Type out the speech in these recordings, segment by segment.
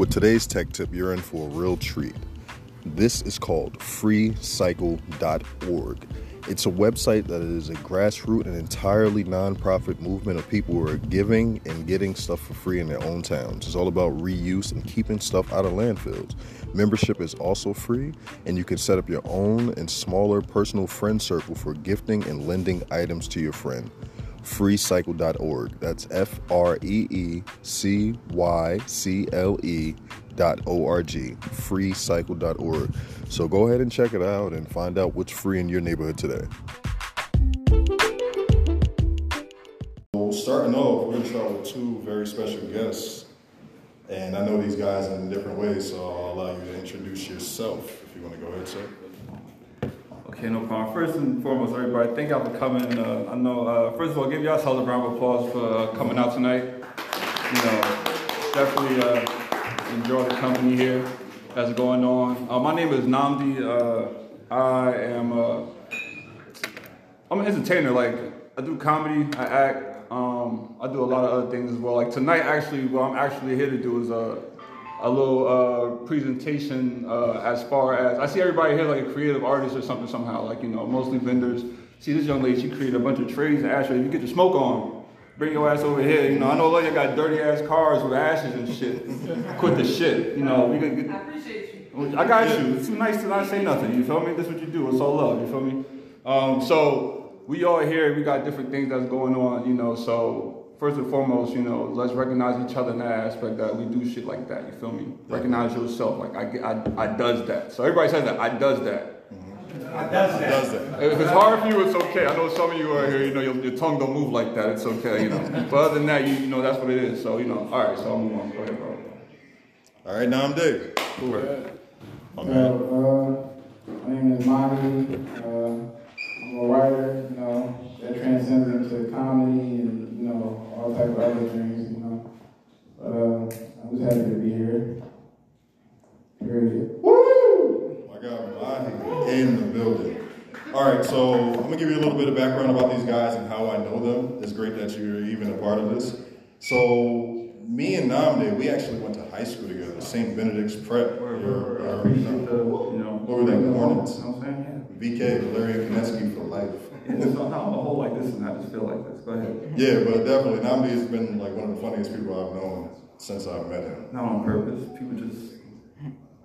With today's tech tip, you're in for a real treat. This is called freecycle.org. It's a website that is a grassroots and entirely nonprofit movement of people who are giving and getting stuff for free in their own towns. It's all about reuse and keeping stuff out of landfills. Membership is also free, and you can set up your own and smaller personal friend circle for gifting and lending items to your friend freecycle.org. That's F R E E C Y C L E dot O-R-G, freecycle.org. So go ahead and check it out and find out what's free in your neighborhood today. Well, starting off, we're going to start with two very special guests. And I know these guys in different ways, so I'll allow you to introduce yourself if you want to go ahead, sir. Okay, no problem. First and foremost, everybody, thank y'all for coming. Uh, I know, uh, first of all, give y'all a solid round of applause for uh, coming out tonight. You know, definitely uh, enjoy the company here that's going on. Uh, my name is Namdi. Uh, I am I'm an entertainer. Like, I do comedy, I act, um, I do a lot of other things as well. Like tonight, actually, what I'm actually here to do is a little uh, presentation uh, as far as I see everybody here like a creative artist or something somehow, like you know, mostly vendors. See this young lady, she created a bunch of trays and ashtrays. You get the smoke on. Bring your ass over here. You know, I know a lot of you got dirty ass cars with ashes and shit. Quit the shit. You know, we can get. I appreciate you. I got you. It's too nice to not say nothing. You feel me? This is what you do. It's all love. You feel me? Um, so we all here. We got different things that's going on. You know, so first and foremost, you know, let's recognize each other in that aspect that we do shit like that. You feel me? Recognize yourself. Like I, I, I does that. So everybody says that. I does that. I does that. Does that? If it's hard for you, it's okay. I know some of you are here. You know, your, your tongue don't move like that. It's okay. You know. But other than that, you, you know, that's what it is. So you know. All right. So I'll move on. Go ahead, bro. All right, now I'm Dave. Cool. My Uh, man. uh, my name is Monty. Uh, I'm a writer, you know, that transcends into comedy and, you know, all type of other things, you know. But uh, I'm just happy to be here. Period. Woo! My God, Mahi in the building. All right, so I'm gonna give you a little bit of background about these guys and how I know them. It's great that you're even a part of this. So me and Namdi, we actually went to high school together, St. Benedict's Prep. Word, You're- word, word. I you're- appreciate the, you know, What were they, you Hornets? know what I'm saying? VK, Valeria Konetsky for life. Yeah. yeah so now I'm a whole like this and I just feel like this. Go ahead. Yeah, but definitely, Namdi has been like one of the funniest people I've known since I've met him. Not on purpose. People just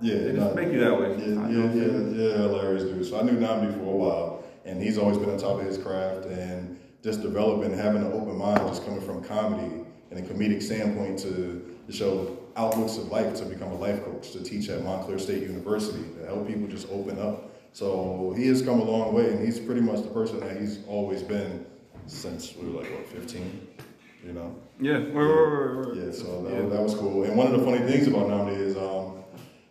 Yeah, they not- just make you that way. Yeah, yeah, yeah, yeah, hilarious dude. So I knew Namdi for a while, and he's always been on top of his craft and just developing, having an open mind, just coming from comedy and a comedic standpoint to, to show outlooks of life, to become a life coach, to teach at Montclair State University, to help people just open up. So he has come a long way, and he's pretty much the person that he's always been since we were like what 15, you know. Yeah. Word. Yeah, so that, Yeah. that was cool. And one of the funny things about Namdi is um,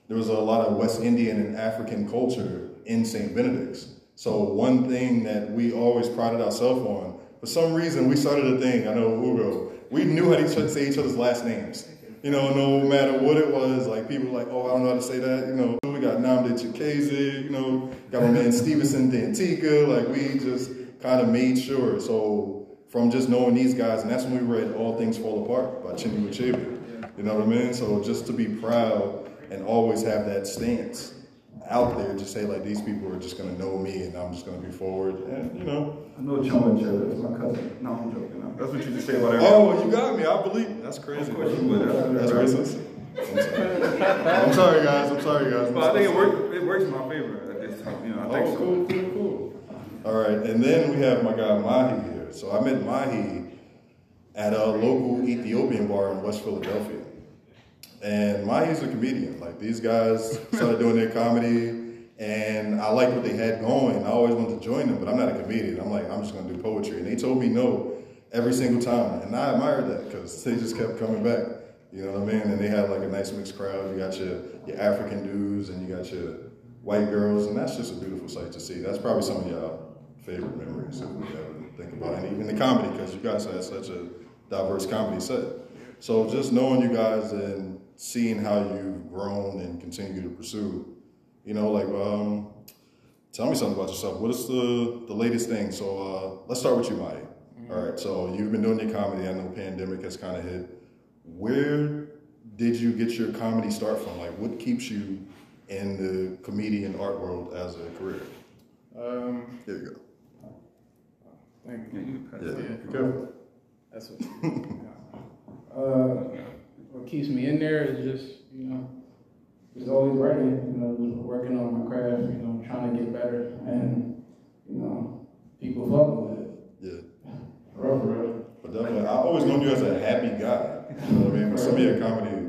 there was a lot of West Indian and African culture in St. Benedict's. So one thing that we always prided ourselves on, for some reason, we started a thing. I know Ugo. We knew how to say each other's last names. You know, no matter what it was, like people were like, oh, I don't know how to say that. You know, got Namdi Chikeze, you know, got my man Stevenson Dantika. Like we just kind of made sure. So from just knowing these guys, and that's when we read All Things Fall Apart by Chinua Achebe. You know what I mean? So just to be proud and always have that stance out there, just say like these people are just gonna know me and I'm just gonna be forward, and you know. I know Chuma Cherry. That's my cousin. No, I'm joking. No. That's what you just say about everything. Oh, you got me. I believe that's crazy. Of course you would. That's racist. I'm sorry. I'm sorry, guys. I'm sorry, guys. But I think it works. It works in my favor at this time. You know, I think Oh, so. cool, cool, cool. All right, and then we have my guy Mahi here. So I met Mahi at a local Ethiopian bar in West Philadelphia. And Mahi's a comedian. Like these guys started doing their comedy, and I liked what they had going. I always wanted to join them, but I'm not a comedian. I'm like, I'm just gonna do poetry. And they told me no every single time, and I admired that because they just kept coming back. You know what I mean? And they have like a nice mixed crowd. You got your your African dudes, and you got your white girls, and that's just a beautiful sight to see. That's probably some of y'all favorite memories if we ever think about it. And even the comedy, because you guys had such a diverse comedy set. So just knowing you guys and seeing how you've grown and continue to pursue, you know, like, um, tell me something about yourself. What is the, the latest thing? So uh, let's start with you, Mike. All right, so you've been doing your comedy. I know pandemic has kind of hit. Where did you get your comedy start from? Like, what keeps you in the comedian art world as a career? Um, There you go. thank Yeah, you. you pass go. Yeah, it. That's what. uh, what keeps me in there is just you know, just always writing. You know, just working on my craft. You know, trying to get better, and you know, people fucking with it. Yeah. For real, for. But definitely, I always known you as a happy guy. You know what I mean? But some of your comedy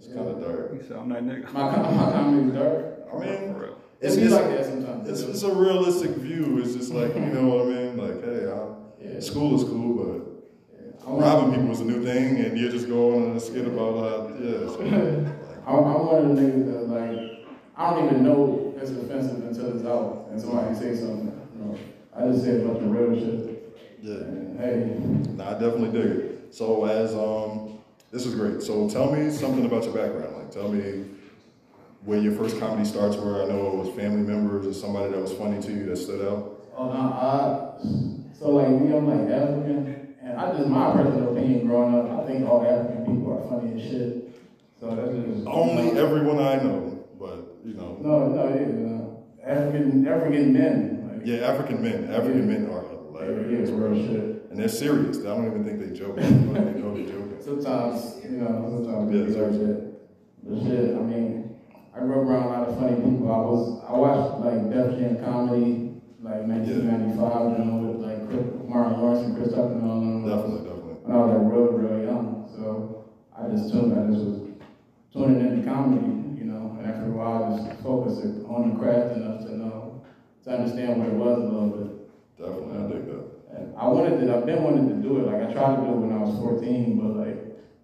is kind of dark. He said, I'm that nigga. My my comedy is dark. I mean, For real. it's, It it's, like that sometimes. it's, it's a realistic view. It's just like, you know what I mean? Like, hey, I, Yeah. school is cool, but I want- robbing people is a new thing, and you just go on a skit about how, yeah. So, I'm, I'm one of the niggas that like I don't even know it's offensive until it's out and somebody can say something. You know, I just say a bunch of real shit. yeah. And, hey, Nah, I definitely dig it. So as um, this is great. So tell me something about your background. Like, tell me where your first comedy starts. Where I know it was family members or somebody that was funny to you that stood out. oh no, I so like me, I'm like African, and I just my personal opinion growing up, I think all African people are funny as shit. So that's just Only everyone I know, but you know, No, no, yeah, no. African African men. Like, yeah, African men. African men are hilarious, yeah, real shit. and they're serious. I don't even think they joke, but they know they're Sometimes, you know, sometimes Yeah, people like that. But shit, I mean, I grew up around a lot of funny people. I was, I watched like Def Jam comedy, like 1995, you know, with like Martin Lawrence and Chris Tucker and all them. Definitely, definitely. When I was like real, real young. So I just tuned, I just was tuning into comedy, you know, and after a while I just focused on the craft enough to know, to understand what it was a little bit. Definitely, I dig that. And I wanted to, I've been wanting to do it. Like I tried to do it when I was 14, but like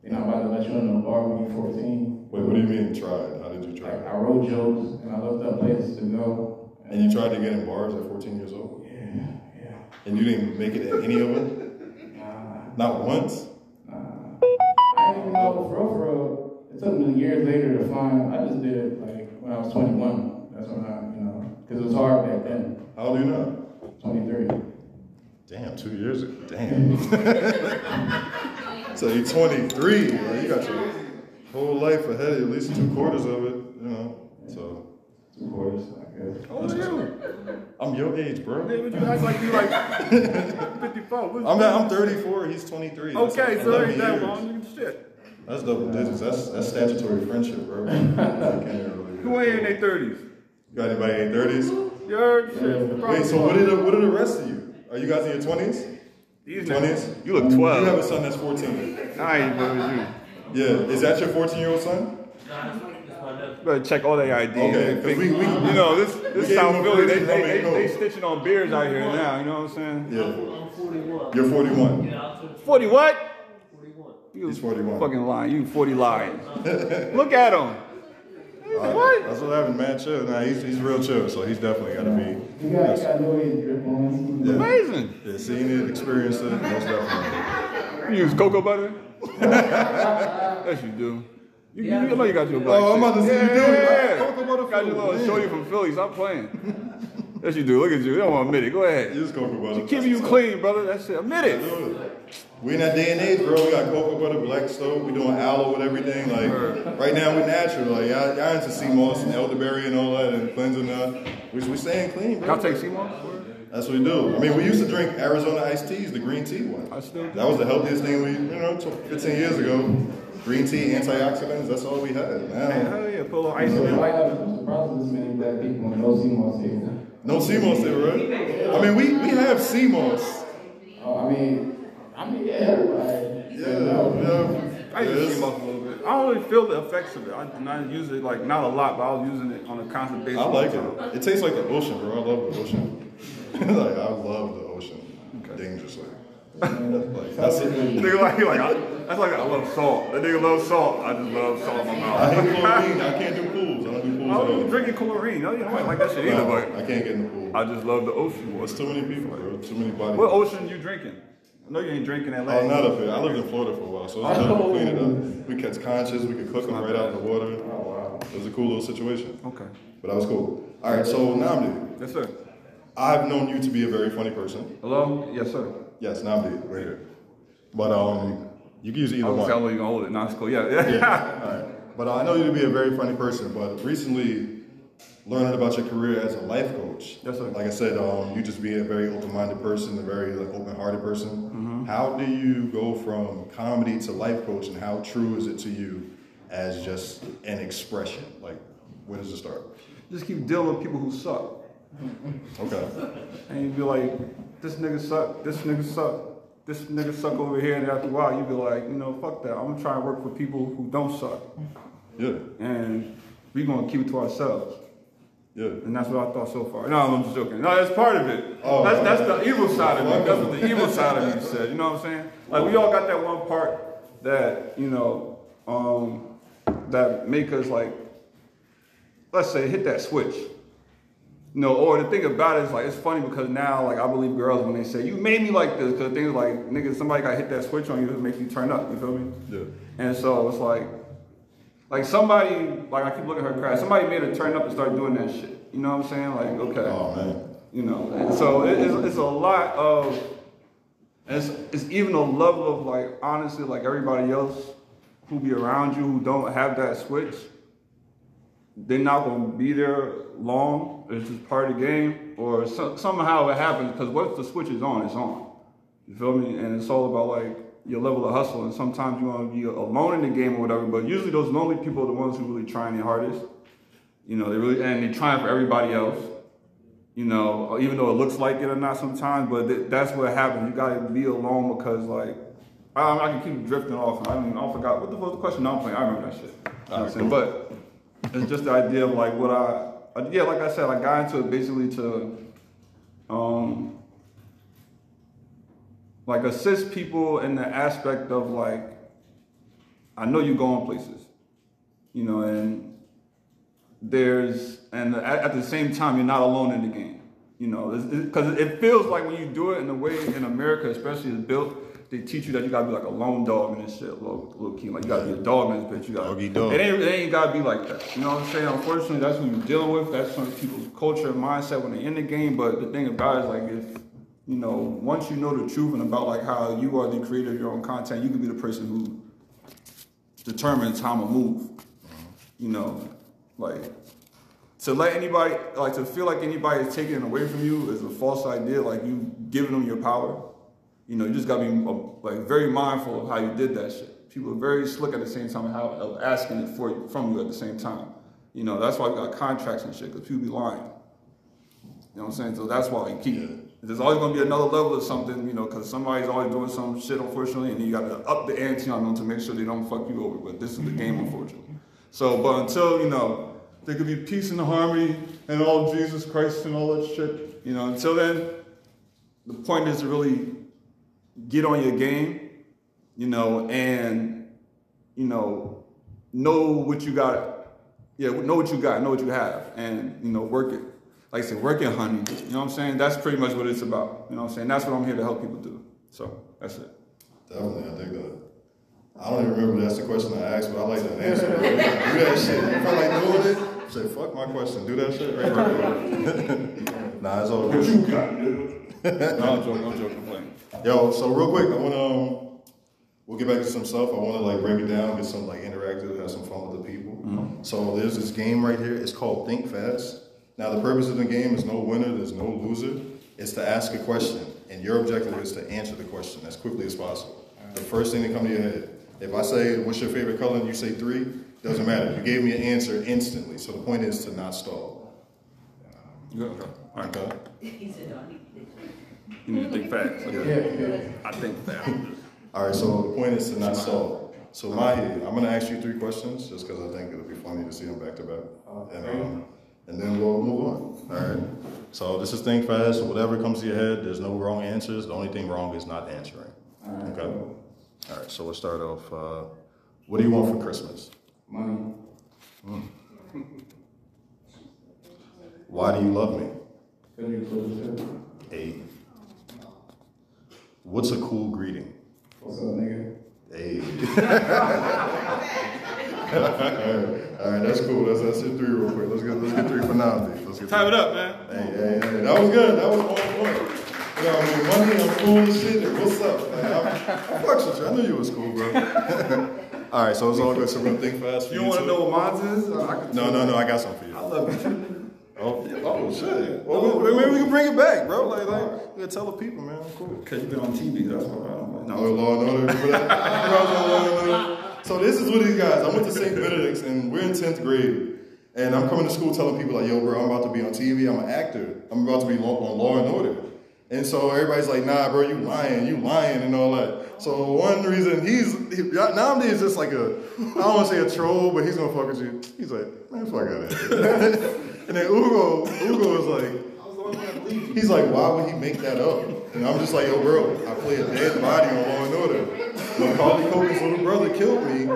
they're not about to let you in a bar when you're 14. Wait, what do you mean tried? How did you try? Like I wrote jokes and I looked up places to go. And you tried to get in bars at 14 years old, Yeah, yeah. and you didn't make it at any of them. Nah, Not once. nah. I didn't even know for real, for real. It took me years later to find. I just did it like when I was 21. That's when I, you know, because it was hard back then. How old are you now? 23. Damn, two years ago. Damn. so you're 23. Like, you got your whole life ahead of you, at least two quarters of it, you know. So Two quarters, I guess. How old are you? I'm your age, bro. Yeah, but you act like you like 54. What's- I'm I'm 34. He's 23. Okay, like so 11 ain't that years. long. Shit. That's double digits. That's that's statutory friendship, bro. I can't really- Who ain't in their 30s? Got anybody in their 30s? You heard? Shit. Wait, so what are the what are the rest of you? Are you guys in your 20s? These 20s? niggas. You look twelve. You have a son that's 14. I ain't than you. Yeah, is that your 14 year old son? Better check all their IDs. Okay, we- we- you know, this this South Philly, they, version, they, they, they stitching on beers out here now, you know what I'm saying? Yeah. I'm 41. You're 41. Yeah, 40 what? 41. You He's 41. fucking lying. You 40 lying. Look at him. Alright, What? That's what happened, man. Chill. Nah, he's, he's real chill, so he's definitely got to be. You got, you got no way to drip on. Yeah. Amazing. Yeah, seeing it, experienced it, most definitely. You use cocoa butter? yes, you do. You, you, you know you got your black Oh, I'm shit. about to say you do. Yeah. Cocoa butter Got your food, little man. shorty from Philly. Stop playing. Yes, you do. Look at you. You don't want to admit it. Go ahead. Use cocoa butter. Keeping you clean, brother. That's it. Admit it. We in that day and age, bro. We got cocoa butter, black stove. We doing aloe with everything. Like right now, we're natural. Like y'all, y'all into sea moss and elderberry and all that, and cleansing now. We we staying clean, bro. Y'all take sea moss? That's what we do. I mean, we used to drink Arizona iced teas, the green tea one. I still do. That was the healthiest thing we, you know, 15 years ago. Green tea, antioxidants. That's all we had. Now, Hell yeah. Put a little ice in why it. have I'm surprised this many black people with no sea moss here? No sea moss there, right? I mean, we we have sea moss. Oh, I mean, I mean, yeah, everybody. Yeah, yeah. I use Yes. sea moss a little bit. I don't really feel the effects of it. I do not use it like not a lot, but I was using it on a constant basis. I like it. It tastes like the ocean, bro. I love the ocean. like I love the ocean. Dangerously. Like that's it. Nigga like, he like I, that's like I love salt. That nigga loves salt. I just love salt in my mouth. I hate chlorine. I can't do pools. I don't do pools I was all. drinking chlorine. No, you don't like that shit either, No, but I can't get in the pool. I just love the ocean water. too many people, bro. Too many bodies. What ocean you drinking? I know you ain't drinking LA. Oh, not up here. I lived in Florida for a while, so it's oh. to clean it up. We catch conches, we could cook them right out in the water. Oh, wow. It was a cool little situation, Okay. but that was cool. All right, so Namdi, Yes, sir. I've known you to be a very funny person. Hello? Yes, sir. Yes, Namdi, right here. But um, You can use either I was one. telling you gonna hold it. Nah, it's cool. Yeah, yeah. Yeah. All right. But I know you to be a very funny person. But recently, learning about your career as a life coach. Yes, sir. Like I said, um, you just being a very open-minded person, a very like open-hearted person. Mm-hmm. How do you go from comedy to life coach, and how true is it to you as just an expression? Like, where does it start? Just keep dealing with people who suck. Okay. And you'd be like, this nigga suck, this nigga suck, this nigga suck over here, and after a while you'd be like, you know, fuck that. I'm gonna try and work for people who don't suck. Yeah. And we gonna keep it to ourselves. Yeah. And that's what I thought so far. No, I'm just joking. No, that's part of it. Oh, that's that's the evil side of me. That's what the evil side of me said. You know what I'm saying? Like we all got that one part that, you know, um, that make us like, let's say, hit that switch. You know, or the thing about it is like it's funny because now like I believe girls when they say you made me like this because things like nigga somebody got hit that switch on you it makes you turn up. You feel me? Yeah. And so it's like, like somebody, like I keep looking at her cry. Somebody made her turn up and start doing that shit. You know what I'm saying? Like, oh, okay, Oh man. you know. And so it, it's, it's a lot of, it's, it's even a level of like honestly, like everybody else who be around you who don't have that switch. They're not gonna be there long. It's just part of the game, or so, somehow it happens. Because once the switch is on, it's on. You feel me? And it's all about like your level of hustle. And sometimes you want to be alone in the game or whatever. But usually those lonely people are the ones who really trying their hardest. You know, they really and they trying for everybody else. You know, even though it looks like it or not sometimes, but th- that's what happens. You gotta be alone because like I, I can keep drifting off. I mean, I forgot what the fuck the question. No, I'm playing. I remember that shit. You know what I'm saying? But it's just the idea of like what I, uh, yeah, like I said, I got into it basically to, um, like assist people in the aspect of like, I know you're going places, you know, and there's, and at, at the same time, you're not alone in the game, you know, because it, it feels like when you do it in the way in America, especially is built, they teach you that you gotta be like a lone dog in this shit, little, little key. Like you gotta be a dog in this bitch. You gotta, Doggy dog. It ain't, it ain't gotta be like that. You know what I'm saying? Unfortunately, that's what you're dealing with. That's some people's culture and mindset when they're in the game. But the thing about it is like if you know, once you know the truth and about like how you are the creator of your own content, you can be the person who determines how to move. Mm-hmm. You know, like to let anybody like to feel like anybody is taking it away from you is a false idea. Like you giving them your power. You know, you just gotta be uh, like very mindful of how you did that shit. People are very slick at the same time how of asking it for you, from you at the same time. You know, that's why we got contracts and shit because people be lying. You know what I'm saying? So that's why we keep. There's always gonna be another level of something, you know, because somebody's always doing some shit, unfortunately, and you gotta up the ante on them to make sure they don't fuck you over. But this is the game, unfortunately. So, but until you know, there could be peace and harmony and all Jesus Christ and all that shit. You know, until then, the point is to really get on your game, you know, and you know, know what you got. Yeah, know what you got, know what you have, and you know, work it. Like I said, work it, honey. You know what I'm saying? That's pretty much what it's about. You know what I'm saying? That's what I'm here to help people do. So that's it. Definitely, I think that. I don't even remember that's the question I asked, but I like that answer. Do that shit. You feel like doing it, say fuck my question. Do that shit right there. nah, it's all good. No, I'm joking. I'm joking. I'm playing. Yo, so real quick, I want to. Um, we'll get back to some stuff. I want to like break it down, get some like interactive, have some fun with the people. So there's this game right here. It's called Think Fast. Now the purpose of the game is no winner. There's no loser. It's to ask a question, and your objective is to answer the question as quickly as possible. The first thing that comes to your head. If I say, "What's your favorite color?" and you say three, doesn't matter. You gave me an answer instantly. So the point is to not stall. You good? Okay. All right. Okay. He said, "No, I need to think." You need to think fast. Yeah. Yeah, yeah. I think fast. All right, so the point is to not stall. So Mahi, I'm gonna ask you three questions just because I think it'll be funny to see them back to back, and um, and then we'll move on. All right. So this is think fast. Whatever comes to your head, there's no wrong answers. The only thing wrong is not answering. All right. Okay. All right. So we'll start off. Uh, what do you want for Christmas? Money. Why do you love me? Cause you cool as shit. A. What's a cool greeting? What's up, nigga? Hey. All right, that's cool. Let's let's three real quick. Let's get let's get three for now, D. Let's get Time three. it up, man. Hey, hey, hey, that was good. That was on point. You know, I mean, Monday I'm cool and shit. And what's up? Like, I'm, I with you. I knew you was cool, bro. all right, so it's all good. So we're gonna think fast. For You don't want to too? know what mine is? No, no, no. I got something for you. I love you. Oh, oh, oh shit. Well, we- maybe we can bring it back, bro. Like, like, yeah, tell the people, man. I'm cool. Because you've been on TV, that's don't. Oh, Law and Order. remember that? Remember I was on Law and Order? So this is what these guys. I went to St. Benedict's and we're in tenth grade, and I'm coming to school telling people like, "Yo, bro, I'm about to be on TV. I'm an actor. I'm about to be on Law and Order." And so everybody's like, "Nah, bro, you lying. You lying," and all that. So one reason he's he, nowadays is just like a I don't want to say a troll, but he's gonna fuck with you. He's like, "Man, fuck out of here." and then Ugo, Ugo is like. He's like, why would he make that up? And I'm just like, yo, bro, I play a dead body on Law and Order. Macaulay Culkin's little brother killed me.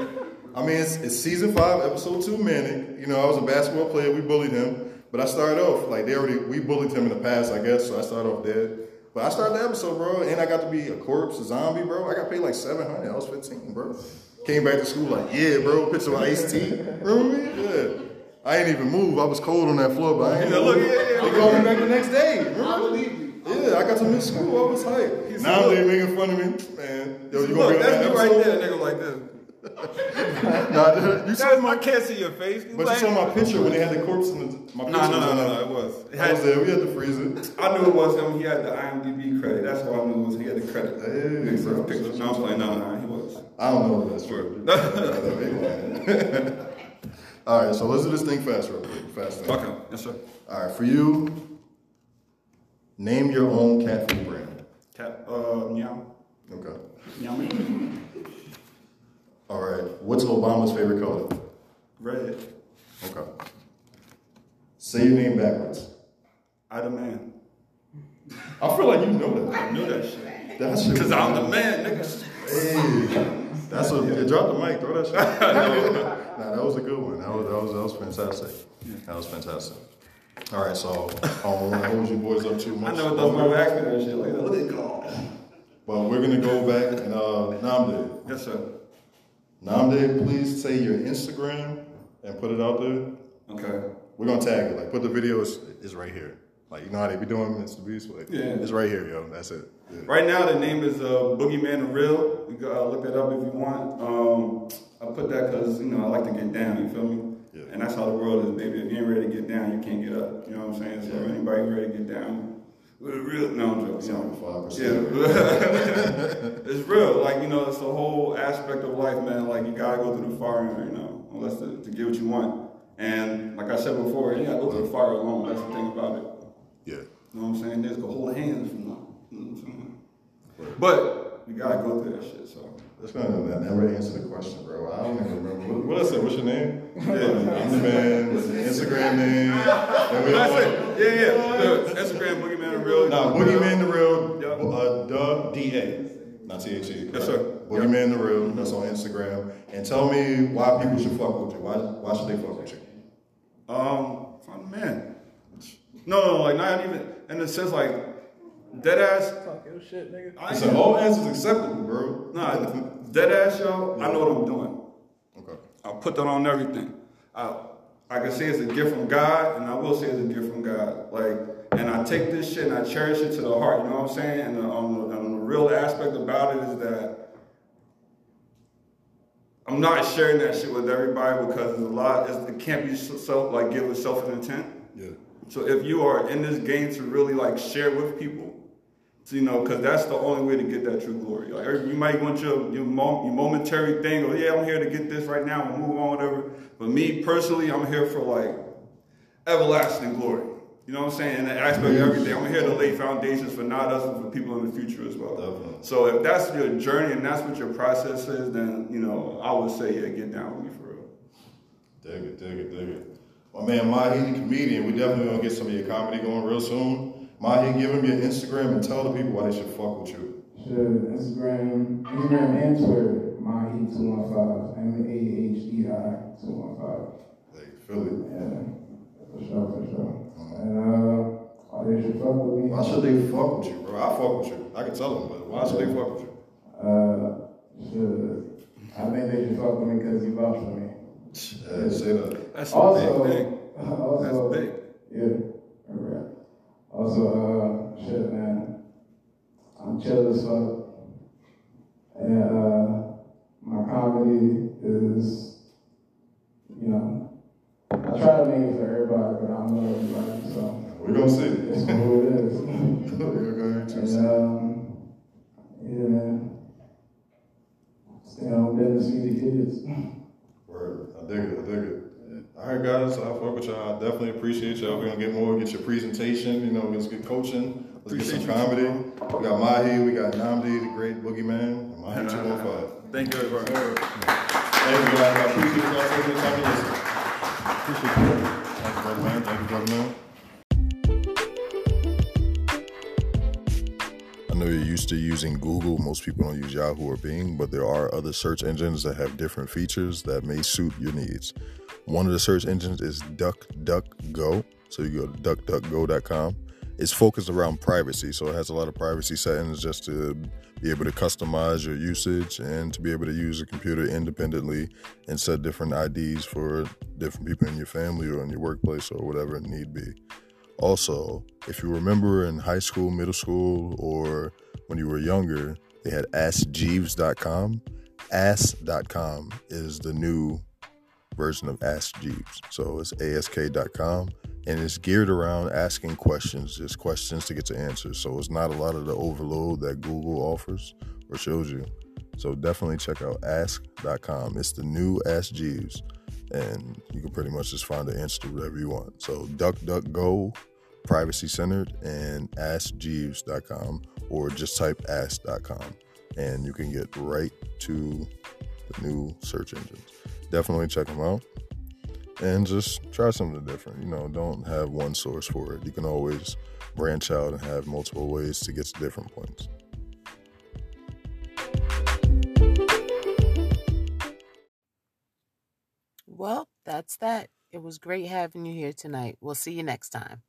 I mean, it's, it's season five, episode two, Manic. You know, I was a basketball player. We bullied him, but I started off like they already we bullied him in the past, I guess. So I started off dead. But I started the episode, bro, and I got to be a corpse, a zombie, bro. I got paid like seven hundred. I was fifteen, bro. Came back to school like, yeah, bro. Picture of Ice T. Remember me? Yeah. I ain't even move. I was cold on that floor, but I ain't Yeah, look, yeah, yeah, They called me back the next day. Remember? Yeah, I got to miss school. I was hyped. Now they making fun of me, man. Yo, you gonna Look, that's that me right there, nigga, like this. Nah, you That's, my, can't see your face. but you saw my picture when they had the corpse in the. My picture no, no, no, no, it was. It I was there. We had to freeze it. I knew it was him. He had the IMDb credit. That's how I knew it was. He had the credit. Hey, bro. picture. No, I'm playing. No, no, he was. I don't know if that's true. All right, so let's do this thing fast, real quick. Fast thing. Okay. Yes, sir. All right, for you, name your own cat food brand. Cat. Uh, meow. Okay. Meow. All right, what's Obama's favorite color? Red. Okay. Say your name backwards. I the man. I feel like you know that. I knew that shit. That shit. Cause I'm the man, nigga. Hey, that's a yeah, drop the mic, throw that shit. nah, that was a good one. That was that was that was fantastic. That was fantastic. All right, so um, what was you boys up to? I Much? know those my ask me that shit like that. What they call? But we're gonna go back and uh, Namdi. Yes, sir. Namdi, please say your Instagram and put it out there. Okay. We're gonna tag it. Like, put the video is, is right here. Like, you know how they be doing Mr. Beast? Like, Yeah. It's right here, yo. That's it. Right now, the name is uh, Boogeyman the Real. You can uh, look that up if you want. Um, I put that because you know I like to get down. You feel me? Yeah. And that's how the world is, baby. If you ain't ready to get down, you can't get up. You know what I'm saying? So Yeah. anybody ready to get down with a real? No, I'm joking. You know. 75%. Yeah, it's real. Like you know, it's the whole aspect of life, man. Like you gotta go through the fire, you know, unless to, to get what you want. And like I said before, you gotta go through the fire alone. That's the thing about it. Yeah. You know what I'm saying? Just go hold hands from. You know what I'm saying? But you gotta go through that shit. So That's gonna never answer the question, bro. I don't even remember. What, what I said? What's your name? Yeah. I'm the man. What's the Instagram name? And we that's all- it. Yeah, yeah. The Instagram Boogeyman the Real. Nah, Boogeyman the Real. Yeah. Uh, duh, D A, not T H E. Yes, sir. Boogeyman the Real. That's on Instagram. And tell me why people should fuck with you. Why? Why should they fuck with you? Um, I'm the man. No, no, like not even in the sense like dead ass. Talk your shit, nigga. I I said all answers acceptable, bro. Nah, dead ass yo. I know what I'm doing. Okay. I put that on everything. I, I can say it's a gift from God, and I will say it's a gift from God. Like, and I take this shit and I cherish it to the heart. You know what I'm saying? And the, on, the, on the real aspect about it is that I'm not sharing that shit with everybody because there's a lot. It's, it can't be self like give with self intent. Yeah. So if you are in this game to really like share with people, so, you know, because that's the only way to get that true glory. Like you might want your your, mom, your momentary thing, or yeah, I'm here to get this right now and move on, whatever. But me personally, I'm here for like everlasting glory. You know what I'm saying? In the aspect of everything, I'm here to lay foundations for not us, but for people in the future as well. Definitely. So if that's your journey and that's what your process is, then you know I would say yeah, get down with me for real. Dig it, dig it, dig it. My man Mahi, comedian, we definitely gonna get some of your comedy going real soon. Mahi, give him your Instagram and tell the people why they should fuck with you. Sure, Instagram, Instagram and Twitter, Mahi215, M-A-H-E-I 215. Hey, Philly. Yeah, for sure, for sure. And, uh, oh, they should fuck with me. Why should they fuck with you, bro? I fuck with you. I can tell them, but why should they fuck with you? Uh, should, I think they should fuck with me because you vouch for me. Yeah, say that. That's Also, a big thing. also, That's big. Yeah, alright. Also, uh, shit, man. I'm chill as fuck. And uh, my comedy is, you know, I try to make it for everybody, but I don't know everybody, so We're gonna see. it's who it is. We're going to and see. um, yeah, man. Stay on business, feed the kids. Word. I dig it. I dig it. All right, guys. I fuck with y'all. I definitely appreciate y'all. We're gonna get more. Get your presentation. You know, let's get coaching. Let's get some Appreciate you. comedy. We got Mahi. We got Namdi, the great boogeyman. and Mahi two one five. Thank you, everybody. Thank you, guys. I appreciate y'all taking the time to listen. Appreciate you. Thank you, brother man. Thank you, brother man. I know you're used to using Google. Most people don't use Yahoo or Bing, but there are other search engines that have different features that may suit your needs. One of the search engines is DuckDuckGo. So you go to duckduckgo.com. It's focused around privacy, so it has a lot of privacy settings just to be able to customize your usage and to be able to use a computer independently and set different IDs for different people in your family or in your workplace or whatever it need be. Also, if you remember in high school, middle school, or when you were younger, they had AskJeeves.com. Ask.com is the new version of Ask Jeeves. So it's ask.com and it's geared around asking questions, just questions to get to answers. So it's not a lot of the overload that Google offers or shows you. So definitely check out ask.com. It's the new Ask Jeeves. And you can pretty much just find the answer to whatever you want. So DuckDuckGo, privacy centered, and AskJeeves.com, or just type ask.com, and you can get right to the new search engines. Definitely check them out and just try something different. You know, don't have one source for it. You can always branch out and have multiple ways to get to different points. Well, that's that. It was great having you here tonight. We'll see you next time.